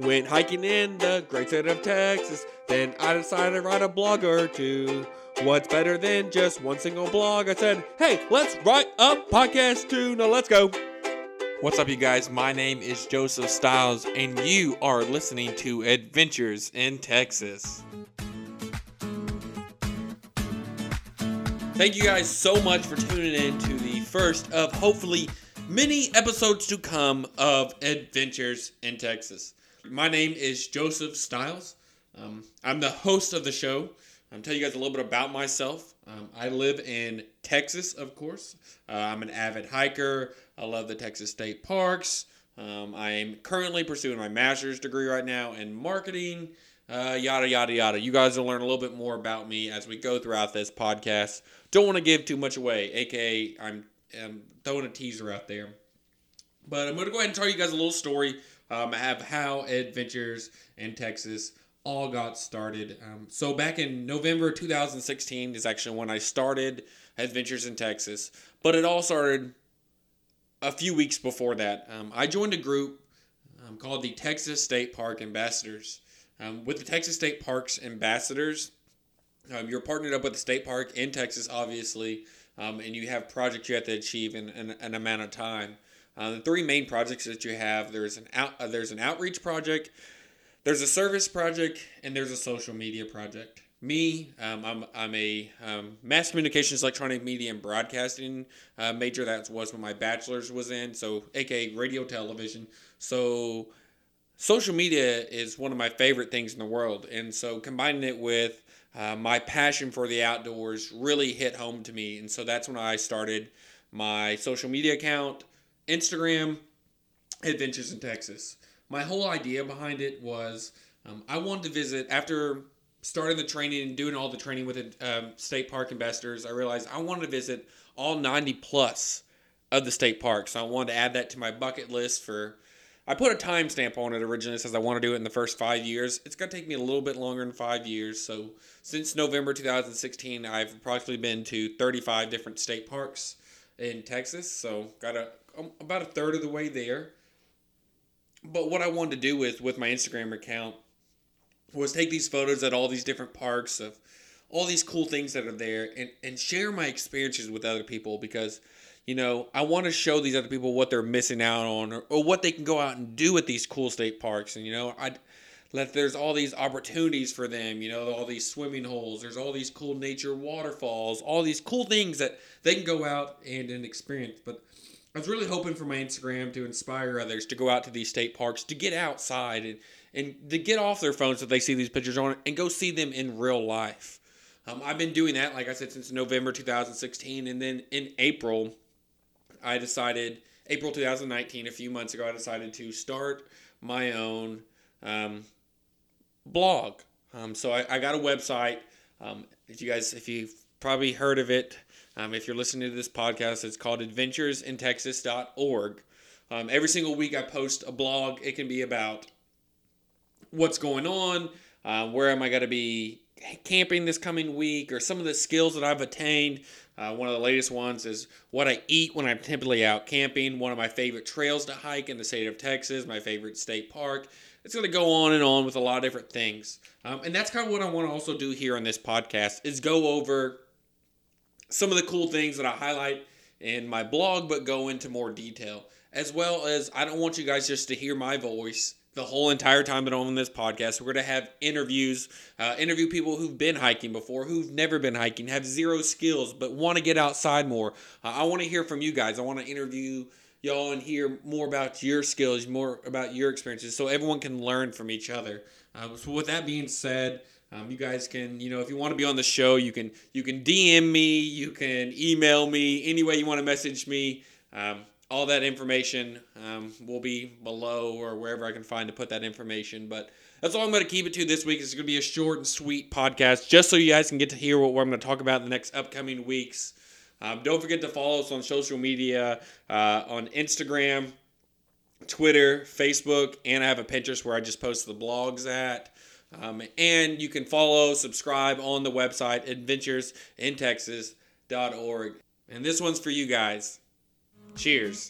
Went hiking in the great state of Texas. Then I decided to write a blog or two. What's better than just one single blog? I said, hey, let's write a podcast too. Now let's go. What's up, you guys? My name is Joseph Styles, and you are listening to Adventures in Texas. Thank you guys so much for tuning in to the first of hopefully many episodes to come of Adventures in Texas. My name is Joseph Stiles. Um, I'm the host of the show. I'm tell you guys a little bit about myself. Um, I live in Texas, of course. Uh, I'm an avid hiker. I love the Texas state parks. Um, I'm currently pursuing my master's degree right now in marketing. Uh, yada yada yada. You guys will learn a little bit more about me as we go throughout this podcast. Don't want to give too much away, aka I'm, I'm throwing a teaser out there. But I'm going to go ahead and tell you guys a little story um, of how Adventures in Texas all got started. Um, so back in November 2016 is actually when I started Adventures in Texas, but it all started a few weeks before that. Um, I joined a group um, called the Texas State Park Ambassadors. Um, with the Texas State Parks Ambassadors, um, you're partnered up with the state park in Texas, obviously, um, and you have projects you have to achieve in an amount of time. Uh, the three main projects that you have there's an out uh, there's an outreach project, there's a service project, and there's a social media project. Me, um, I'm, I'm a um, mass communications, electronic media, and broadcasting uh, major. That was what my bachelor's was in, so aka radio, television. So social media is one of my favorite things in the world, and so combining it with uh, my passion for the outdoors really hit home to me, and so that's when I started my social media account, Instagram, Adventures in Texas. My whole idea behind it was um, I wanted to visit after starting the training and doing all the training with the um, state park investors. I realized I wanted to visit all 90 plus of the state parks. So I wanted to add that to my bucket list for. I put a timestamp on it originally. Says I want to do it in the first five years. It's going to take me a little bit longer than five years. So since November 2016, I've approximately been to 35 different state parks in Texas. So got a um, about a third of the way there. But what I wanted to do with with my Instagram account was take these photos at all these different parks of all these cool things that are there and, and share my experiences with other people because you know i want to show these other people what they're missing out on or, or what they can go out and do at these cool state parks and you know i let there's all these opportunities for them you know all these swimming holes there's all these cool nature waterfalls all these cool things that they can go out and, and experience but i was really hoping for my instagram to inspire others to go out to these state parks to get outside and and to get off their phones if they see these pictures on it and go see them in real life. Um, I've been doing that, like I said, since November 2016. And then in April, I decided, April 2019, a few months ago, I decided to start my own um, blog. Um, so I, I, got a website. Um, if you guys, if you've probably heard of it, um, if you're listening to this podcast, it's called adventuresintexas.org. Um, every single week I post a blog. It can be about what's going on, uh, where am I going to be camping this coming week, or some of the skills that I've attained. Uh, one of the latest ones is what I eat when I'm typically out camping. One of my favorite trails to hike in the state of Texas, my favorite state park. It's going to go on and on with a lot of different things. Um, and that's kind of what I want to also do here on this podcast is go over some of the cool things that I highlight in my blog, but go into more detail. As well as I don't want you guys just to hear my voice the whole entire time that I'm on this podcast. We're going to have interviews, uh, interview people who've been hiking before, who've never been hiking, have zero skills, but want to get outside more. Uh, I want to hear from you guys. I want to interview y'all and hear more about your skills, more about your experiences, so everyone can learn from each other. Uh, so with that being said, um, you guys can, you know, if you want to be on the show, you can you can DM me, you can email me, any way you want to message me. Um, all that information um, will be below or wherever I can find to put that information. But that's all I'm going to keep it to this week. It's going to be a short and sweet podcast, just so you guys can get to hear what I'm going to talk about in the next upcoming weeks. Um, don't forget to follow us on social media uh, on Instagram, Twitter, Facebook, and I have a Pinterest where I just post the blogs at. Um, and you can follow, subscribe on the website, adventuresintexas.org. And this one's for you guys. Cheers.